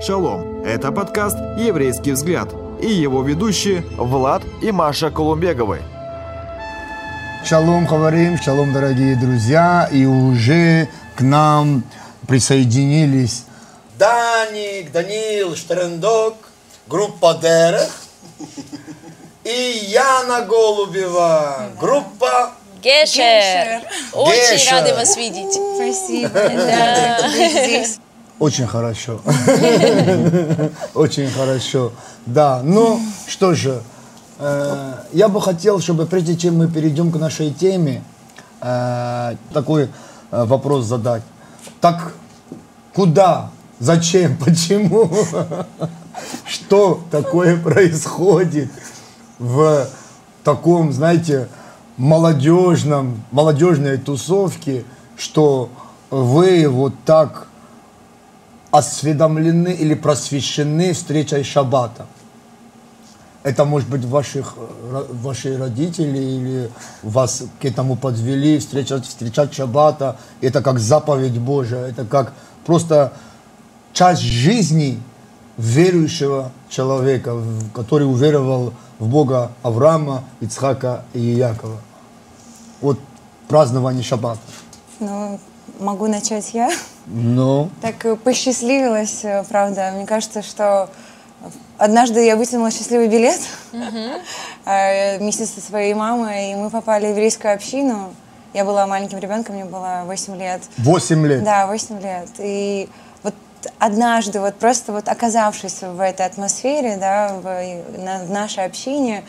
Шалом! Это подкаст «Еврейский взгляд» и его ведущие Влад и Маша Колумбеговы. Шалом, говорим, шалом, дорогие друзья, и уже к нам присоединились Даник, Данил, Штерендок, группа Дерех и Яна Голубева, группа Гешер. Очень Гешер. рады вас видеть. Спасибо. Да. Здесь. Очень хорошо. Очень хорошо. Да, ну что же, э, я бы хотел, чтобы прежде чем мы перейдем к нашей теме, э, такой э, вопрос задать. Так куда, зачем, почему, что такое происходит в таком, знаете, молодежном, молодежной тусовке, что вы вот так осведомлены или просвещены встречей шаббата. Это может быть ваших, ваши родители или вас к этому подвели, встречать, встречать шаббата. Это как заповедь Божия, это как просто часть жизни верующего человека, который уверовал в Бога Авраама, Ицхака и Якова. Вот празднование шаббата. Ну, могу начать я. Ну, Так э, посчастливилось, э, правда. Мне кажется, что однажды я вытянула счастливый билет э, вместе со своей мамой, и мы попали в еврейскую общину. Я была маленьким ребенком, мне было 8 лет. 8 лет. Да, 8 лет. И вот однажды, вот просто вот оказавшись в этой атмосфере, да, в, на- в нашей общине,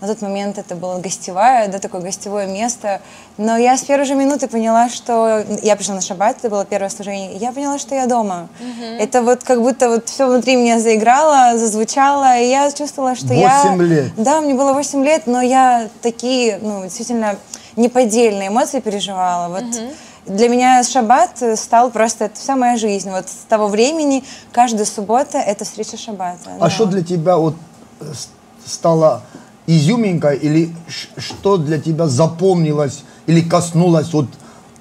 на тот момент это было гостевое, да, такое гостевое место. Но я с первой же минуты поняла, что я пришла на шаббат, это было первое служение, и я поняла, что я дома. Это вот как будто вот все внутри меня заиграло, зазвучало, и я чувствовала, что я... Восемь лет. Да, мне было 8 лет, но я такие, ну, действительно неподдельные эмоции переживала. Вот для меня шаббат стал просто, это вся моя жизнь. Вот с того времени каждая суббота это встреча шаббата. А что для тебя вот э, стало изюминкой или что для тебя запомнилось или коснулось вот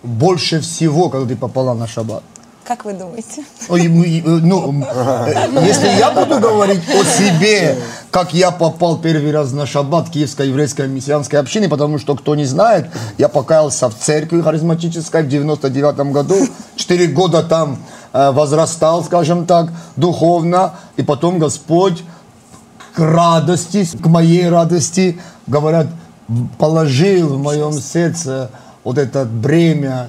больше всего, когда ты попала на шаббат? Как вы думаете? Ой, мы, э, ну, э, если я буду говорить о себе, как я попал первый раз на шаббат Киевской еврейской мессианской общины, потому что, кто не знает, я покаялся в церкви харизматической в 99 году, четыре года там э, возрастал, скажем так, духовно, и потом Господь к радости, к моей радости, говорят, положил в моем сердце вот это бремя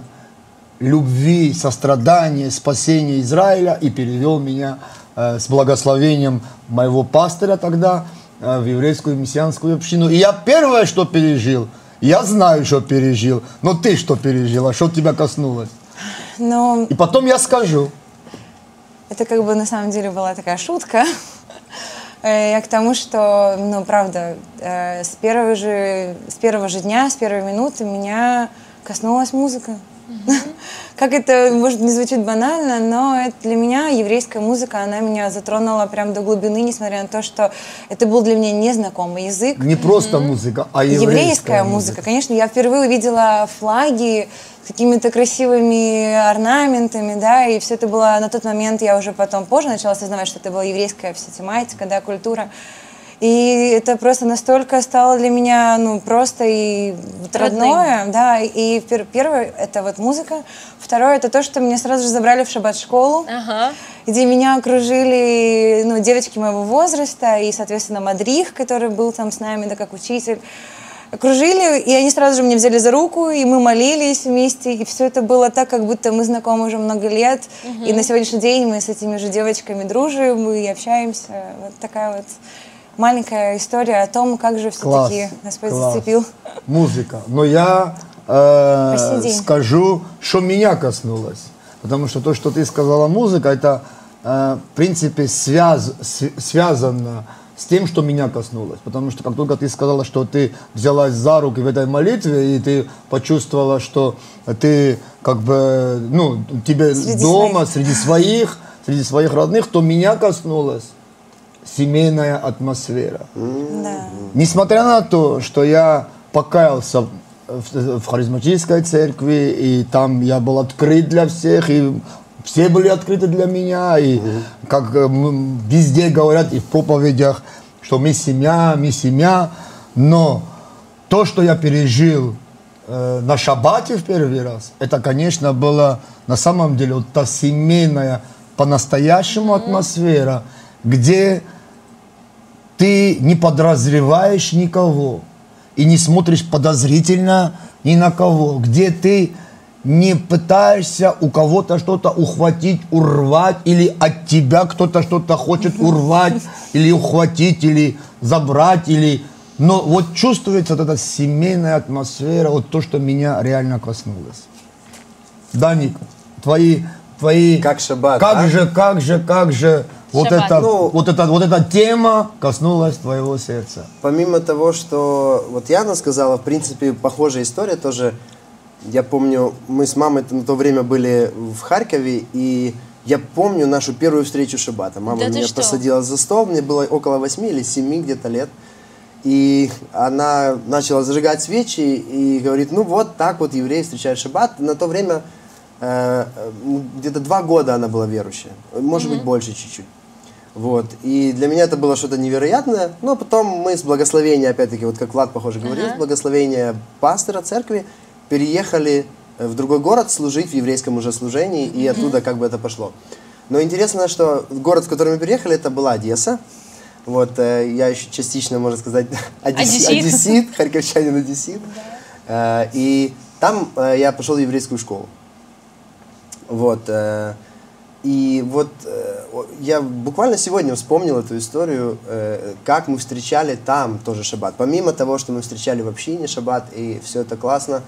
любви, сострадания, спасения Израиля и перевел меня э, с благословением моего пастора тогда э, в еврейскую мессианскую общину. И я первое, что пережил, я знаю, что пережил, но ты что пережила, что тебя коснулось? Ну, И потом я скажу. это как бы на самом деле была такая шутка. Э, Я к тому, что, ну, правда, э, с первого же, с первого же дня, с первой минуты меня коснулась музыка. Как это, может, не звучит банально, но это для меня еврейская музыка, она меня затронула прям до глубины, несмотря на то, что это был для меня незнакомый язык. Не просто музыка, а еврейская, Еврейская музыка. Конечно, я впервые увидела флаги с какими-то красивыми орнаментами, да, и все это было на тот момент, я уже потом позже начала осознавать, что это была еврейская вся тематика, да, культура. И это просто настолько стало для меня, ну, просто и родное, да, и пер- первое — это вот музыка, второе — это то, что меня сразу же забрали в шаббат-школу, Ага. где меня окружили ну, девочки моего возраста и, соответственно, Мадрих, который был там с нами, да, как учитель. Окружили, и они сразу же меня взяли за руку, и мы молились вместе, и все это было так, как будто мы знакомы уже много лет, и на сегодняшний день мы с этими же девочками дружим и общаемся. Вот такая вот маленькая история о том, как же все-таки Господь класс. зацепил. Музыка. Но я э, скажу, что меня коснулось. Потому что то, что ты сказала, музыка, это, э, в принципе, связ, св- связано с тем, что меня коснулось. Потому что как только ты сказала, что ты взялась за руки в этой молитве, и ты почувствовала, что ты как бы, ну, тебе Среди дома, своих. среди своих, среди своих родных, то меня коснулось семейная атмосфера. Да. Несмотря на то, что я покаялся в, в харизматической церкви, и там я был открыт для всех, и все были открыты для меня, и как э, везде говорят и в проповедях, что мы семья, мы семья, но то, что я пережил э, на шабате в первый раз, это, конечно, было на самом деле вот та семейная по-настоящему атмосфера, где ты не подозреваешь никого и не смотришь подозрительно ни на кого, где ты не пытаешься у кого-то что-то ухватить, урвать, или от тебя кто-то что-то хочет урвать, или ухватить, или забрать, или... Но вот чувствуется вот эта семейная атмосфера, вот то, что меня реально коснулось. Даник, твои, твои... Как шаббат, Как а? же, как же, как же вот Шаббат. это, Ну- вот эта, вот эта тема коснулась твоего сердца. Помимо того, что вот Яна сказала, в принципе, похожая история тоже. Я помню, мы с мамой на то время были в Харькове, и я помню нашу первую встречу Шабата. Мама Да меня что? посадила за стол, мне было около восьми или семи где-то лет. И она начала зажигать свечи и говорит, ну вот так вот евреи встречают Шаббат. На то время э, э, где-то два года она была верующая, может быть больше чуть-чуть. Вот. И для меня это было что-то невероятное. Но потом мы с благословения, опять-таки, вот как Влад, похоже, говорил, с благословения пастора церкви, переехали в другой город служить в еврейском уже служении, и оттуда как бы это пошло. Но интересно, что город, в который мы переехали, это была Одесса. Вот, э, я еще частично, можно сказать, одесс- Одессит. одессит, харьковчанин одессит. Э, И там э, я пошел в еврейскую школу. Вот. э, И вот э, я буквально сегодня вспомнил эту историю, э, как мы встречали там тоже шаббат. Помимо того, что мы встречали в общине шаббат, и все это классно,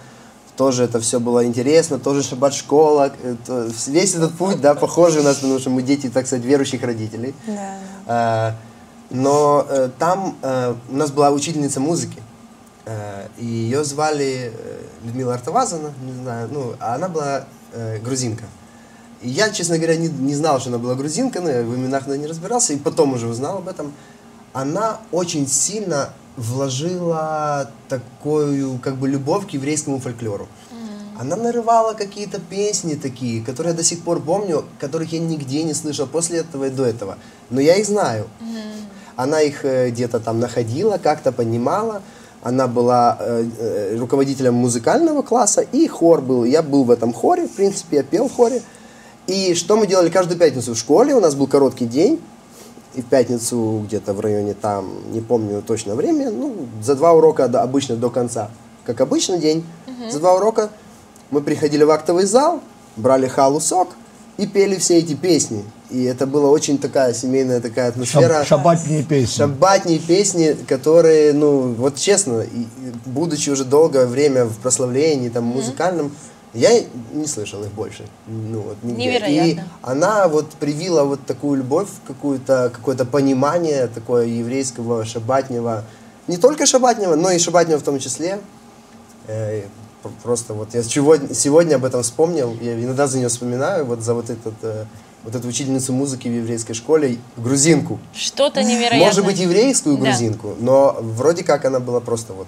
тоже это все было интересно, тоже шаббат-школа, это- весь этот путь, да, похожий у нас, потому что мы дети, так сказать, верующих родителей. Да. Э, Но э, там э, у нас была учительница музыки, э, и ее звали э, Людмила Артавазовна, не знаю, ну, а она была э, грузинка. И я, честно говоря, не, не знал, что она была грузинка, но я в именах не разбирался, и потом уже узнал об этом. Она очень сильно вложила такую, как бы, любовь к еврейскому фольклору. Она нарывала какие-то песни такие, которые я до сих пор помню, которых я нигде не слышал после этого и до этого. Но я их знаю. Она их э, где-то там находила, как-то понимала. Она была э, э, руководителем музыкального класса, и хор был. Я был в этом хоре, в принципе, я пел в хоре. И что мы делали каждую пятницу в школе? У нас был короткий день. И в пятницу где-то в районе там, не помню точно время, ну, за два урока до- обычно до конца. Как обычный день. За два урока мы приходили в актовый зал, брали халусок и пели все эти песни. И это была очень такая семейная такая атмосфера. Шаб- шаббатные песни. Шаббатные песни, которые, ну, вот честно, и- будучи уже долгое время в прославлении, там, музыкальном, я не слышал их больше. Ну, вот, нигде. Невероятно. И она вот привила вот такую любовь, какую-то, какое-то понимание такое еврейского, шаббатнего, не только шаббатнего, но и шаббатнего в том числе. Э, пр- Просто вот я сегодня, сегодня об этом вспомнил, я иногда за нее вспоминаю, вот за вот, этот, э, вот эту учительницу музыки в еврейской школе, грузинку. Что-то невероятное. Может быть, еврейскую Да. грузинку, но вроде как она была просто вот...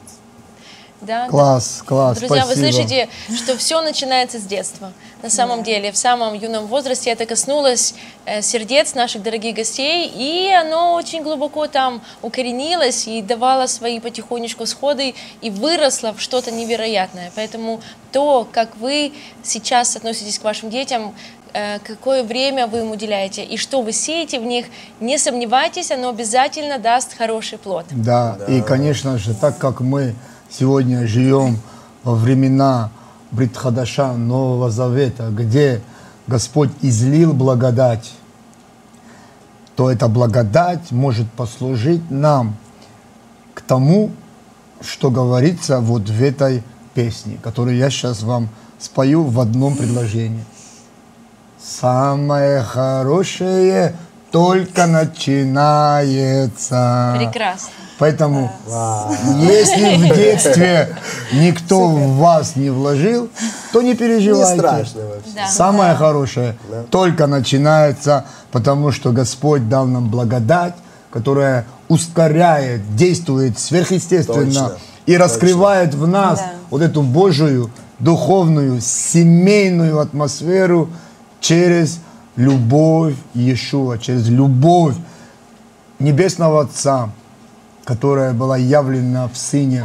Да, да. Класс, класс, Друзья, спасибо. вы слышите, что все начинается с детства. На самом деле, в самом юном возрасте это коснулось э, сердец наших дорогих гостей, и оно очень глубоко там укоренилось и давало свои потихонечку сходы и выросло в что-то невероятное. Поэтому то, как вы сейчас относитесь к вашим детям, э, какое время вы им уделяете и что вы сеете в них, не сомневайтесь, оно обязательно даст хороший плод. Да, и, конечно же, так как мы сегодня живем во времена Бритхадаша, Нового Завета, где Господь излил благодать, то эта благодать может послужить нам к тому, что говорится вот в этой песне, которую я сейчас вам спою в одном предложении. Самое хорошее только начинается. Прекрасно. Поэтому, если в детстве никто в вас не вложил, то не Не переживайте. страшно вообще. Да. Самое хорошее только начинается, потому что Господь дал нам благодать, которая ускоряет, действует сверхъестественно Точно. и раскрывает в нас Да. вот эту Божию, духовную, семейную атмосферу через любовь Иешуа, через любовь Небесного Отца, которая была явлена в Сыне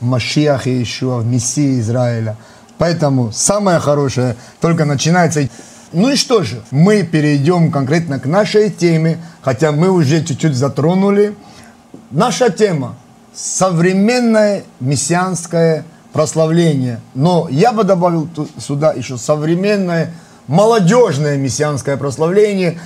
Машиахе Иешуа, в Мессии Израиля. Поэтому самое хорошее только начинается. Ну и что же, мы перейдем конкретно к нашей теме, хотя мы уже чуть-чуть затронули. Наша тема – современное мессианское прославление. Но я бы добавил сюда еще современное молодежное мессианское прославление.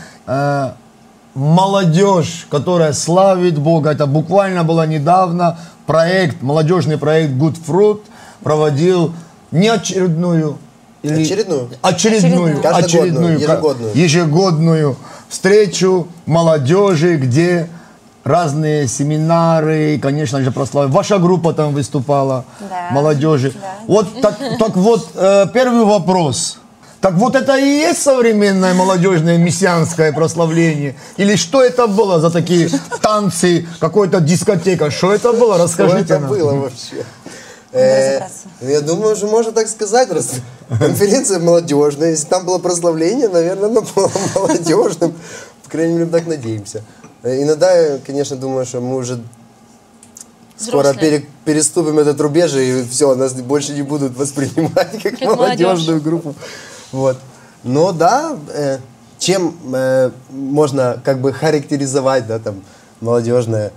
Молодежь, которая славит Бога. Это буквально было недавно проект, молодежный проект Good Fruit проводил не очередную или Очередную. очередную, очередную, ежегодную. ежегодную встречу молодежи, где разные семинары, и, конечно же, прославили. Ваша группа там выступала, Да. молодежи. Да. Вот так, так вот, э, первый вопрос. Так вот это и есть современное молодежное мессианское прославление? Или что это было за такие танцы, какой-то дискотека? Что это было? Что Расскажите это нам. было вообще? Э. Я думаю, уже можно так сказать, раз конференция молодежная. Если там было прославление, наверное, оно было молодежным. По крайней мере, мы так надеемся. Э, Иногда, я, конечно, думаю, что мы уже скоро пере- переступим этот рубеж, и все, нас больше не будут воспринимать как, Как молодежную группу. Вот. Но да, э, чем э, можно как бы характеризовать, да, там, молодежное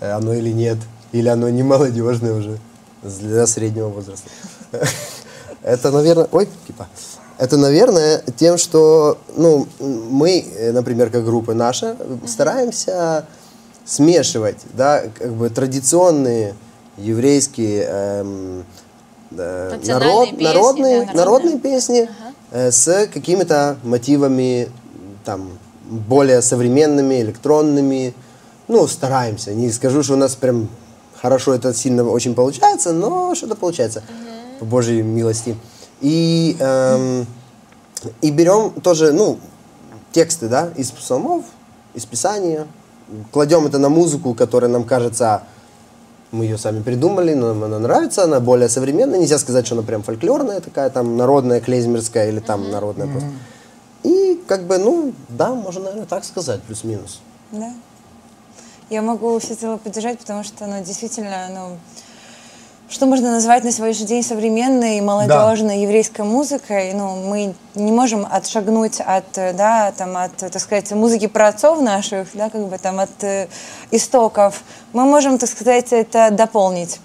э, оно или нет, или оно не молодежное уже для среднего возраста. Это, наверное, ой, кипа. Это, наверное, тем, что, ну, мы, э, например, как группа наша, стараемся смешивать, да, как бы традиционные еврейские эм, Национальные народ- песни, народные, да, народные песни э, с какими-то мотивами там более современными, электронными. Ну, стараемся. Не скажу, что у нас прям хорошо это сильно очень получается, но что-то получается по Божьей милости. И, эм, и берем тоже, ну, тексты, да, из псалмов, из Писания, кладем это на музыку, которая нам кажется, мы ее сами придумали, нам она нравится, она более современная, нельзя сказать, что она прям фольклорная такая, там, народная, клейзмерская или там народная просто. И как бы, ну, да, можно, наверное, так сказать, плюс-минус. Да. Я могу всецело поддержать, потому что, ну, действительно, ну, что можно назвать на сегодняшний день современной, молодежной еврейской музыкой? Ну, мы не можем отшагнуть от, да, там, от, так сказать, музыки праотцов наших, да, как бы там, от э, истоков. Мы можем, так сказать, это дополнить.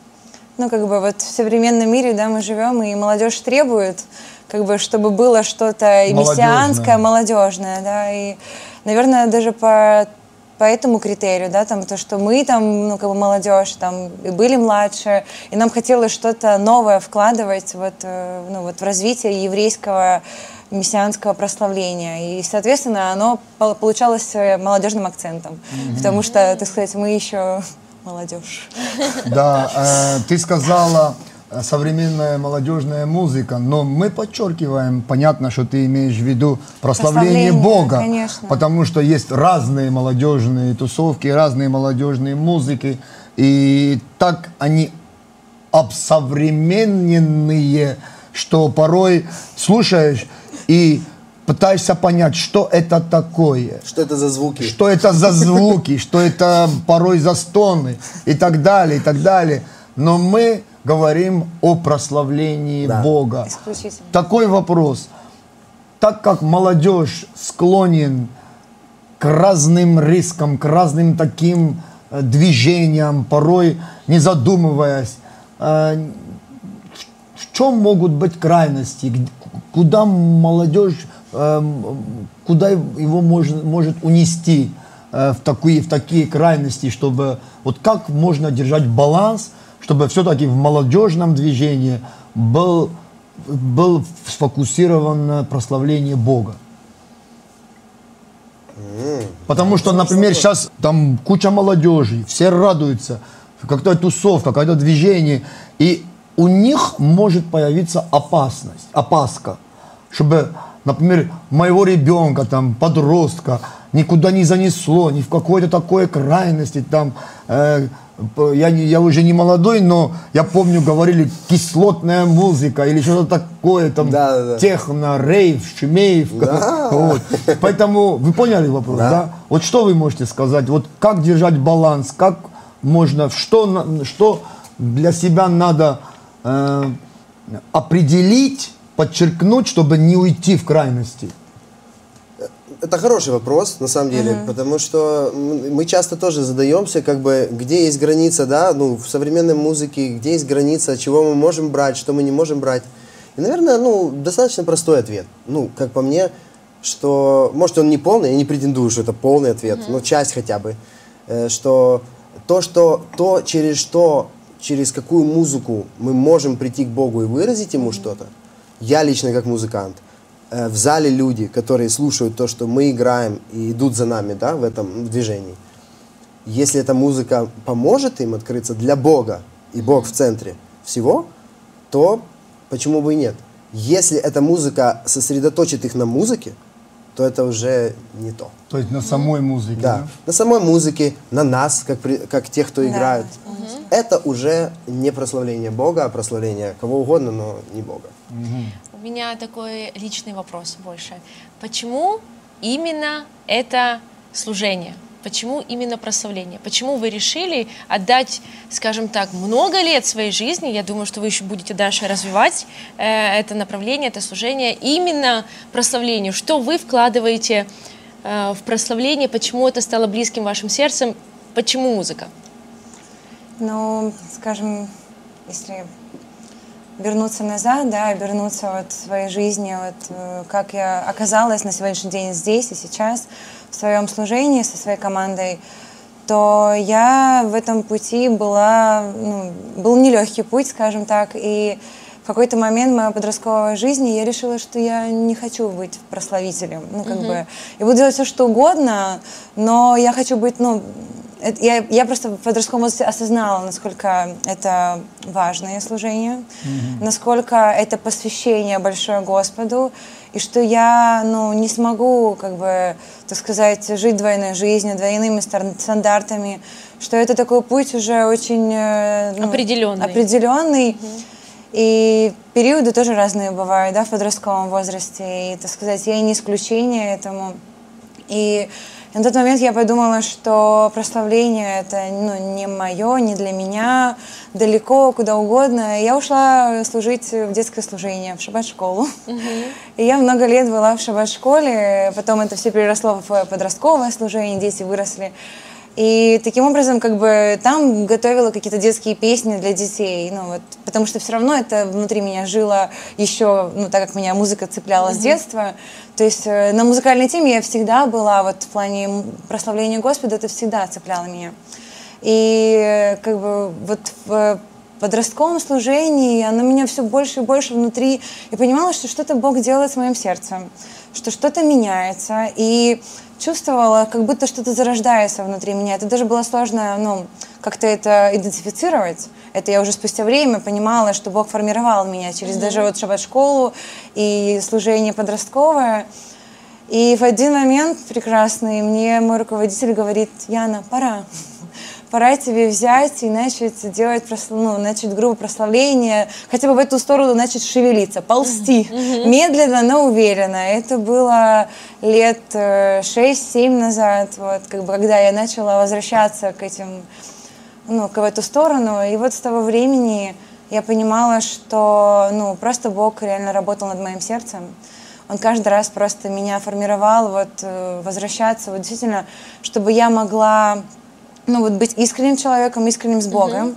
Ну, как бы вот в современном мире, да, мы живем, и молодежь требует, как бы, чтобы было что-то мессианское, молодежное, да, и, наверное, даже по по этому критерию, да, там то, что мы там, ну, как бы молодежь, там, и были младше, и нам хотелось что-то новое вкладывать вот, э, ну, вот в развитие еврейского мессианского прославления. И, соответственно, оно пол- получалось э, молодежным акцентом, потому что, так сказать, мы еще молодежь. Да, э, ты сказала современная молодежная музыка, но мы подчеркиваем, понятно, что ты имеешь в виду прославление Прославление, Бога, конечно. потому что есть разные молодежные тусовки, разные молодежные музыки, и так они обсовремененные, что порой слушаешь и пытаешься понять, что это такое. Что это за звуки? Что это за звуки, что это порой за стоны и так далее, и так далее. Но мы говорим о прославлении Да. Бога. Такой вопрос. Так как молодежь склонен к разным рискам, к разным таким э, движениям, порой не задумываясь, э, в- чем могут быть крайности, куда молодежь, эм, куда его может, может унести э, в, такие, в такие крайности, чтобы вот как можно держать баланс, чтобы все-таки в молодежном движении был, был сфокусировано прославление Бога. Потому что, например, сейчас там куча молодежи, все радуются, какая-то тусовка, какое-то движение, и у них может появиться опасность, опаска, чтобы, например, моего ребенка, там, подростка, никуда не занесло, ни в какой-то такой крайности, там, э, я, не, я уже не молодой, но я помню, говорили кислотная музыка или что-то такое, там Да, да, да. техно, рейв, шумеев. Вот. Поэтому вы поняли вопрос, да. Да. Вот что вы можете сказать? Вот как держать баланс, как можно, что, что для себя надо э, определить, подчеркнуть, чтобы не уйти в крайности? Это хороший вопрос, на самом деле, потому что мы часто тоже задаемся, как бы, где есть граница, да, ну, в современной музыке, где есть граница, чего мы можем брать, что мы не можем брать. И, наверное, ну, достаточно простой ответ. Ну, как по мне, что, может, он не полный, я не претендую, что это полный ответ, но часть хотя бы, э, что то, что, то, через что, через какую музыку мы можем прийти к Богу и выразить Ему что-то, я лично как музыкант, в зале люди, которые слушают то, что мы играем и идут за нами, да, в этом движении, если эта музыка поможет им открыться для Бога, и Бог в центре всего, то почему бы и нет? Если эта музыка сосредоточит их на музыке, то это уже не то. То есть на самой музыке, Да. да? На самой музыке, на нас, как, при- как тех, кто Да, играет. Это уже не прославление Бога, а прославление кого угодно, но не Бога. У меня такой личный вопрос больше. Почему именно это служение? Почему именно прославление? Почему вы решили отдать, скажем так, много лет своей жизни, я думаю, что вы еще будете дальше развивать э, это направление, это служение, именно прославлению? Что вы вкладываете э, в прославление? Почему это стало близким вашим сердцем? Почему музыка? Ну, скажем, если вернуться назад, да, вернуться вот в своей жизни, вот э, как я оказалась на сегодняшний день здесь и сейчас в своем служении со своей командой, то я в этом пути была, ну, был нелегкий путь, скажем так, и в какой-то момент моей подростковой жизни я решила, что я не хочу быть прославителем, ну как бы, я буду делать все что угодно, но я хочу быть, ну, это- я, я просто в подростковом возрасте осознала, насколько это важное служение, насколько это посвящение большое Господу, и что я ну, не смогу, как бы, так сказать, жить двойной жизнью, двойными стандартами, что это такой путь уже очень э, ну, Определенный. определенный. И периоды тоже разные бывают, да, в подростковом возрасте. И, так сказать, я не исключение этому. И на тот момент я подумала, что прославление это ну, не мое, не для меня, далеко, куда угодно. И я ушла служить в детское служение, в шаббат-школу. И я много лет была в шаббат-школе, потом это все переросло в подростковое служение, дети выросли. И таким образом, как бы там готовила какие-то детские песни для детей, ну вот, потому что все равно это внутри меня жило еще, ну так как меня музыка цепляла с детства, то есть э, на музыкальной теме я всегда была, вот в плане прославления Господа, это всегда цепляло меня. И э, как бы вот в подростковом служении оно меня все больше и больше внутри, и понимала, что что-то Бог делает с моим сердцем, что что-то меняется, и чувствовала, как будто что-то зарождается внутри меня. Это даже было сложно, ну, как-то это идентифицировать. Это я уже спустя время понимала, что Бог формировал меня через даже вот шаббат-школу и служение подростковое. И в один момент прекрасный мне мой руководитель говорит, Яна, пора. Пора тебе взять и начать делать, ну, начать группу прославления, хотя бы в эту сторону начать шевелиться, ползти. Медленно, но уверенно. Это было лет э, 6-7 назад, вот, как бы, когда я начала возвращаться к этим ну, к- в эту сторону. И вот с того времени я понимала, что ну, просто Бог реально работал над моим сердцем. Он каждый раз просто меня формировал, вот, э, возвращаться, вот действительно, чтобы я могла ну, вот, быть искренним человеком, искренним с Богом.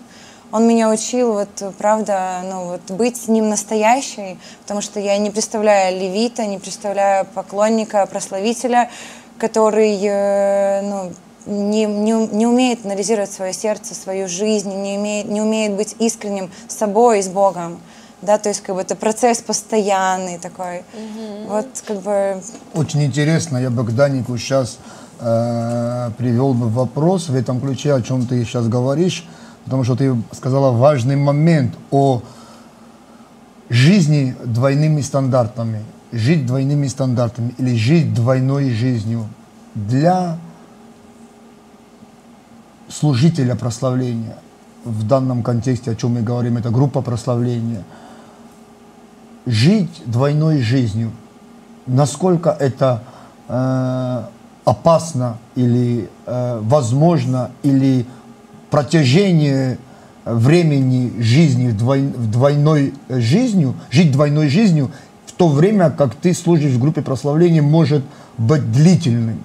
Он меня учил, вот, правда, ну, вот, быть с ним настоящей, потому что я не представляю левита, не представляю поклонника, прославителя, который, э, ну, не, не, не умеет анализировать свое сердце, свою жизнь, не умеет, не умеет быть искренним с собой и с Богом. Да, то есть как бы это процесс постоянный такой. Вот как бы Очень интересно, я бы к Сейчас привел бы вопрос в этом ключе, о чем ты сейчас говоришь, потому что ты сказала важный момент о жизни двойными стандартами, жить двойными стандартами или жить двойной жизнью. Для служителя прославления, в данном контексте, о чем мы говорим, это группа прославления, жить двойной жизнью, насколько это э, опасно или э, возможно, или протяжение времени жизни двой, двойной жизнью, жить двойной жизнью, в то время, как ты служишь в группе прославления, может быть длительным.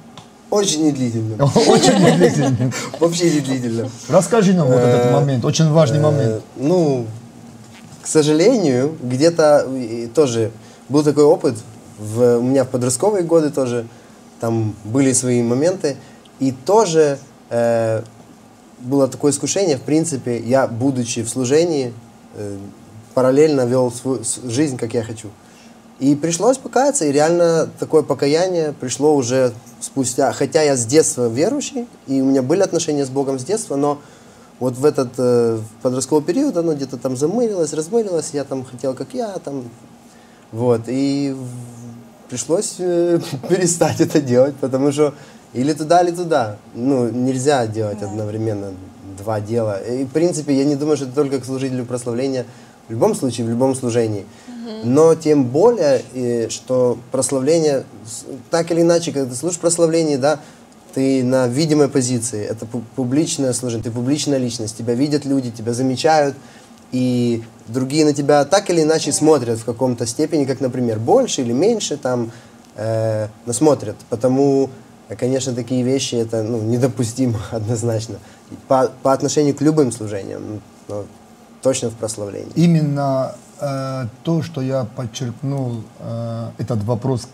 Очень недлительно. Очень длительным. Вообще недлительно. Расскажи нам вот этот момент, очень важный Э, момент. Ну, к сожалению, где-то тоже был такой опыт, в, у меня в подростковые годы тоже, там были свои моменты, и тоже э, было такое искушение, в принципе, я, будучи в служении, э, параллельно вел свою жизнь, как я хочу. И пришлось покаяться, и реально такое покаяние пришло уже спустя, хотя я с детства верующий, и у меня были отношения с Богом с детства, но вот в этот э, подростковый период оно где-то там замылилось, размылилось, я там хотел, как я, там, вот, и пришлось э, перестать это делать, потому что или туда, или туда, ну, нельзя делать одновременно два дела. И, в принципе, я не думаю, что это только к служителю прославления, в любом случае, в любом служении. Но тем более, э, что прославление, так или иначе, когда ты служишь прославление, да, ты на видимой позиции, это пу- публичное служение, ты публичная личность, тебя видят люди, тебя замечают, и другие на тебя так или иначе смотрят в каком-то степени, как, например, больше или меньше, там, э, но смотрят, потому, конечно, такие вещи, это, ну, недопустимо однозначно, по, по отношению к любым служениям, но точно в прославлении. Именно э, то, что я подчеркнул, э, этот вопрос,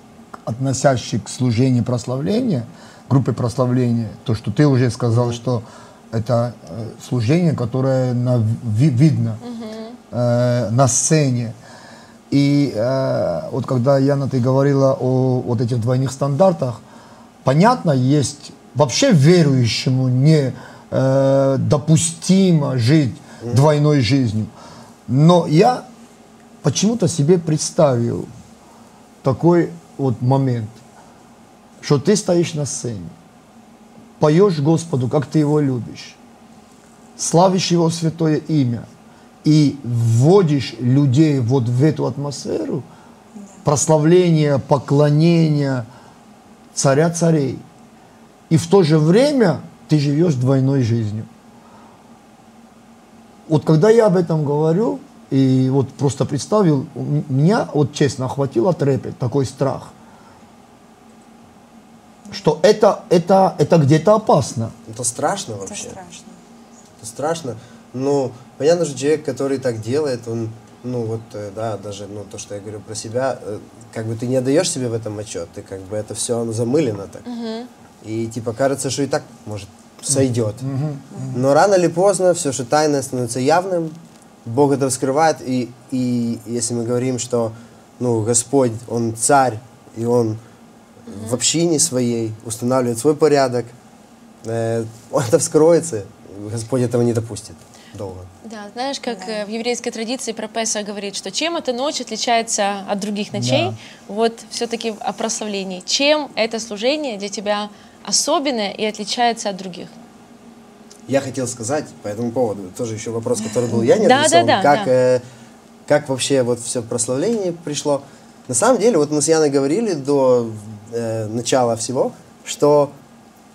относящий к служению прославления, группе прославления, то, что ты уже сказал, что это э, служение, которое на, ви- видно э, на сцене. И э, вот когда, Яна, ты говорила о вот этих двойных стандартах, понятно, есть вообще верующему не э, допустимо жить двойной жизнью. Но я почему-то себе представил такой вот момент, что ты стоишь на сцене, поешь Господу, как ты его любишь, славишь его святое имя и вводишь людей вот в эту атмосферу прославления, поклонения царя царей. И в то же время ты живешь двойной жизнью. Вот когда я об этом говорю, и вот просто представил, меня вот честно охватило трепет, такой страх, что это, это, это где-то опасно. Это страшно Это вообще. страшно. Это страшно. Ну, понятно же, человек, который так делает, он, ну, вот, э, да, даже, ну, то, что я говорю про себя, э, как бы ты не отдаешь себе в этом отчет, ты как бы это все оно замылено так. И, типа, кажется, что и так, может, сойдет. Но рано или поздно все, что тайное становится явным, Бог это вскрывает, и, и если мы говорим, что, ну, Господь, Он царь, и Он в общине своей устанавливает свой порядок, э, он это вскроется, Господь этого не допустит долго. Да, знаешь, как э, в еврейской традиции про Песа говорит, что чем эта ночь отличается от других ночей, Да. вот все-таки о прославлении. Чем это служение для тебя особенное и отличается от других? Я хотел сказать по этому поводу, тоже еще вопрос, который был я не Да, адресован, да, да, как, да. э, как вообще вот все прославление пришло. На самом деле, вот мы с Яной говорили до э, начала всего, что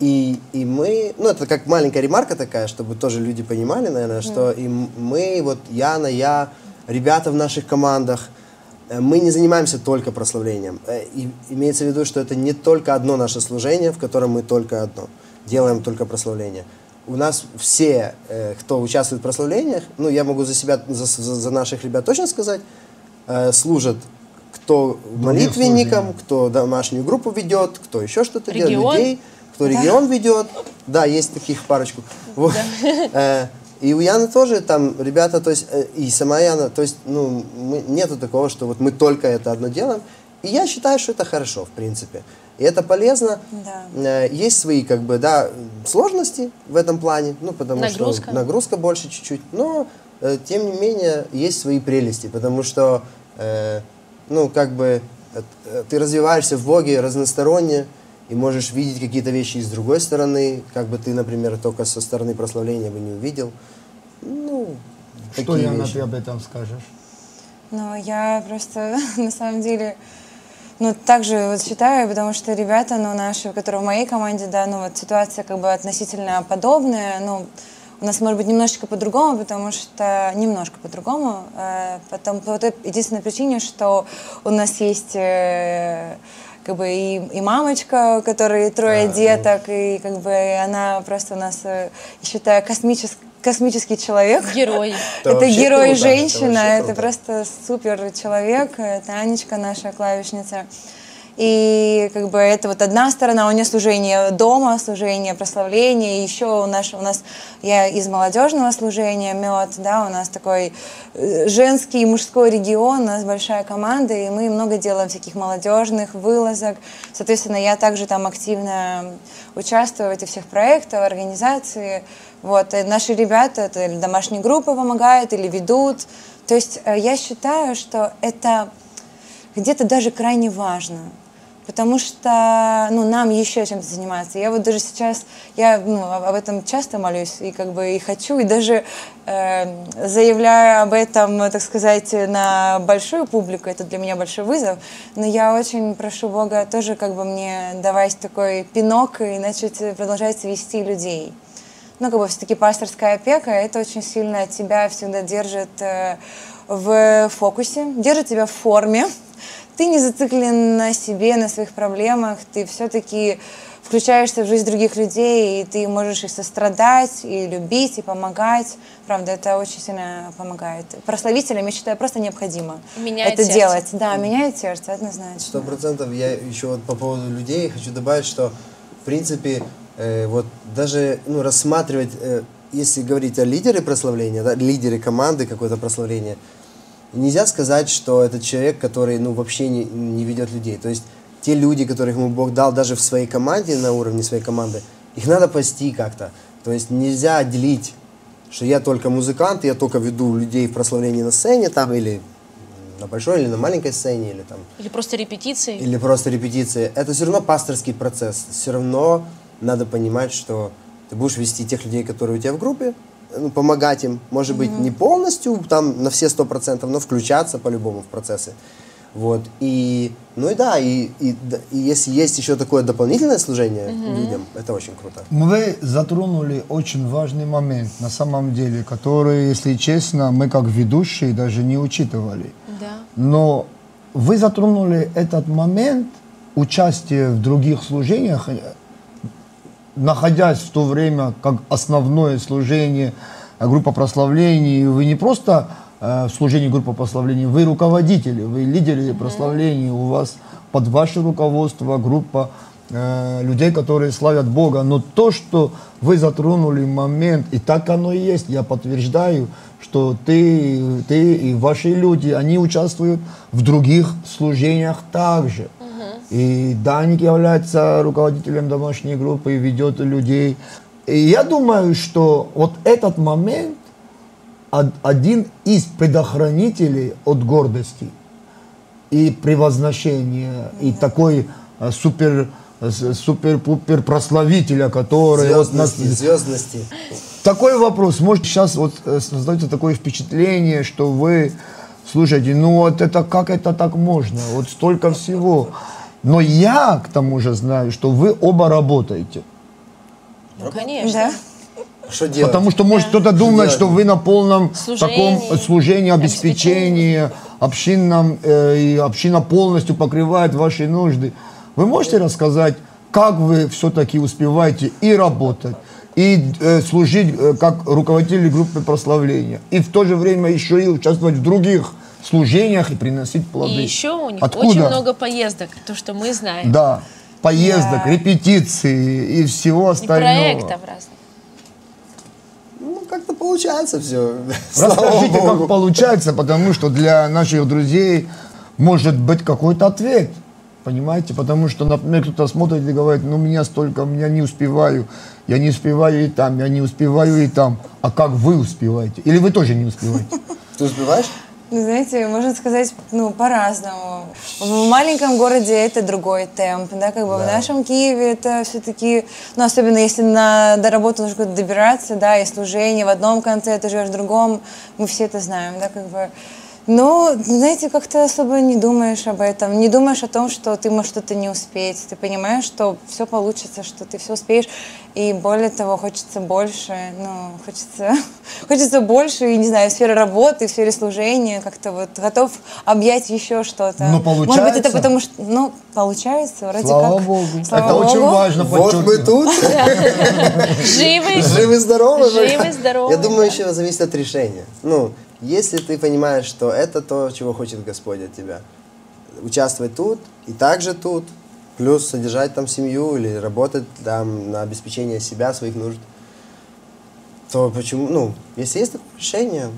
и, и мы, ну это как маленькая ремарка такая, чтобы тоже люди понимали, наверное, что и м- мы, вот Яна, я, ребята в наших командах, э, мы не занимаемся только прославлением. Э, И имеется в виду, что это не только одно наше служение, в котором мы только одно, делаем только прославление. У нас все, э, кто участвует в прославлениях, ну я могу за себя, за, за- за наших ребят точно сказать, служат кто молитвенником, кто домашнюю группу ведет, кто еще что-то делает, людей, кто регион ведет. Да, есть таких парочку. Вот. Э, И у Яны тоже там ребята, то есть, э, и сама Яна, то есть, ну, мы, нету такого, что вот мы только это одно делаем. И я считаю, что это хорошо, в принципе. И это полезно. Да. Э, Есть свои, как бы, да, сложности в этом плане, ну, потому Нагрузка. что нагрузка больше чуть-чуть, но, тем не менее, есть свои прелести, потому что, э, ну, как бы, ты развиваешься в Боге разносторонне, и можешь видеть какие-то вещи и с другой стороны, как бы ты, например, только со стороны прославления бы не увидел. Ну, Что, такие Яна, вещи. ты об этом скажешь? Но я просто, на самом деле, ну, также вот считаю, потому что ребята, ну, наши, которые в моей команде, да, ну, вот ситуация как бы относительно подобная, ну, у нас может быть немножечко по-другому, потому что немножко по-другому, э, потом, по той единственной причине, что у нас есть э, как бы и, и мамочка, которой трое деток, и как бы она просто у нас, э, я считаю, космический космический человек. Герой. Это Это, вообще герой круто, это это, просто супер человек, это Анечка, наша клавишница. И как бы это вот одна сторона, у нее служение дома, служение прославления, еще у нас, у нас я из молодежного служения, мед, да, у нас такой э, женский и мужской регион, у нас большая команда, и мы много делаем всяких молодежных вылазок. Соответственно, я также там активно участвую в этих всех проектах, организации. Вот, и наши ребята, это или домашние группы помогают, или ведут. То есть э, я считаю, что это где-то даже крайне важно. Потому что ну, нам еще чем-то заниматься. Я вот даже сейчас, я ну, об этом часто молюсь и как бы и хочу, и даже э, заявляю об этом, так сказать, на большую публику. Это для меня большой вызов. Но я очень прошу Бога тоже как бы мне давать такой пинок и начать продолжать вести людей ну, как бы все-таки пасторская опека, это очень сильно тебя всегда держит э, в фокусе, держит тебя в форме. Ты не зациклен на себе, на своих проблемах, ты все-таки включаешься в жизнь других людей, и ты можешь и сострадать, и любить, и помогать. Правда, это очень сильно помогает. Прославителям, я считаю, просто необходимо Меняет это сердце. делать. Да, меняет сердце, однозначно. Сто процентов. Я еще вот по поводу людей хочу добавить, что в принципе э, вот даже ну, рассматривать, э, если говорить о лидере прославления, да, лидере команды какое-то прославление, нельзя сказать, что это человек, который ну, вообще не, не ведет людей. То есть те люди, которых ему Бог дал даже в своей команде, на уровне своей команды, их надо пасти как-то. То есть нельзя отделить, что я только музыкант, я только веду людей в прославлении на сцене там или на большой или на маленькой сцене, или там Или просто репетиции. или просто репетиции, это все равно пасторский процесс. Все равно надо понимать, что ты будешь вести тех людей, которые у тебя в группе, ну, помогать им, может быть, не полностью, там, на все сто процентов, но включаться по-любому в процессы. Вот, и, ну и да, и, и, и если есть еще такое дополнительное служение людям, это очень круто. Вы затронули очень важный момент, на самом деле, который, если честно, мы как ведущие даже не учитывали. Да. Но вы затронули этот момент участия в других служениях, находясь в то время как основное служение э, группа прославлений, вы не просто э, в служении группы прославлений, вы руководители, вы лидеры прославлений, у вас под ваше руководство группа э, людей, которые славят Бога. Но то, что вы затронули момент, и так оно и есть, я подтверждаю, что ты, ты и ваши люди, они участвуют в других служениях также. И Даник является руководителем домашней группы и ведет людей. И я думаю, что вот этот момент од- один из предохранителей от гордости и превозношения, и такой э, супер супер-пупер прославителя, который вот нас- Звездности, звездности. такой вопрос. Может, сейчас вот э, создается такое впечатление, что вы слушайте, ну вот это как это так можно? Вот столько всего. Но я к тому же знаю, что вы оба работаете. Ну, конечно. Да? Что делать? Потому что может кто-то думать, делать? что вы на полном Служении, таком служении, обеспечении, общинном, э, и община полностью покрывает ваши нужды. Вы можете рассказать, как вы все-таки успеваете и работать, и э, служить э, как руководитель группы прославления, и в то же время еще и участвовать в других служениях и приносить плоды? И еще у них Откуда? очень много поездок, то, что мы знаем. Да, поездок, Да. репетиции и всего И остального. проектов разных. Ну, как-то получается все. Расскажите, как получается, потому что для наших друзей может быть какой-то ответ. Понимаете? Потому что, например, кто-то смотрит и говорит, ну, меня столько, меня не успеваю, я не успеваю и там, я не успеваю и там. А как вы успеваете? Или вы тоже не успеваете? Ты успеваешь? Ну, знаете, можно сказать, ну, по-разному. В маленьком городе это другой темп, да, как бы в нашем Киеве это все-таки, ну, особенно если на до работы нужно куда-то добираться, да, и служение в одном конце, ты живешь в другом, мы все это знаем, да, как бы. Но, знаете, как-то особо не думаешь об этом, не думаешь о том, что ты можешь что-то не успеть. Ты понимаешь, что все получится, что ты все успеешь. И более того, хочется больше, ну, хочется, хочется больше, и, не знаю, в сфере работы, в сфере служения, как-то вот готов объять еще что-то. Ну, Может быть, получается. это потому что, ну, получается, вроде Слава как. Богу. Слава это очень Богу. важно Вот мы тут, Живы, живы, здоровы. живы, здоровы. Я думаю, еще зависит от решения. Ну, если ты понимаешь, что это то, чего хочет Господь от тебя, участвовать тут и также тут, плюс содержать там семью или работать там на обеспечение себя, своих нужд, то почему, ну, если есть такое решение,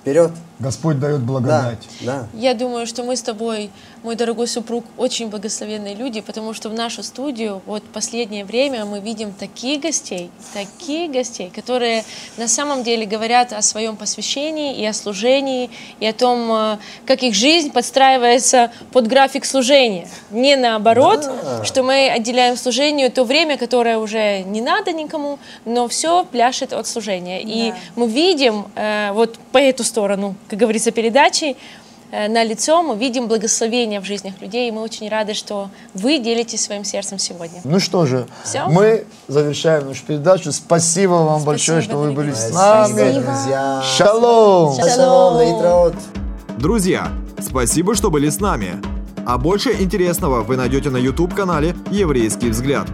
вперед. Господь дает Да, благодать. да. Я думаю, что мы с тобой, мой дорогой супруг, очень благословенные люди, потому что в нашу студию вот последнее время мы видим таких гостей, таких гостей, которые на самом деле говорят о своем посвящении и о служении, и о том, э, как их жизнь подстраивается под график служения. Не наоборот, что мы отделяем служению то время, которое уже не надо никому, но все пляшет от служения. И Да. мы видим э, вот по эту сторону, как говорится, передачи, э, на лицо мы видим благословение в жизнях людей, и мы очень рады, что вы делитесь своим сердцем сегодня. Ну что же, Всё? мы завершаем нашу передачу. Спасибо вам большое, что вы были с Спасибо, нами. друзья. Шалом! Шалом, лейтраот. Друзья, спасибо, что были с нами. А больше интересного вы найдете на YouTube-канале «Еврейский взгляд».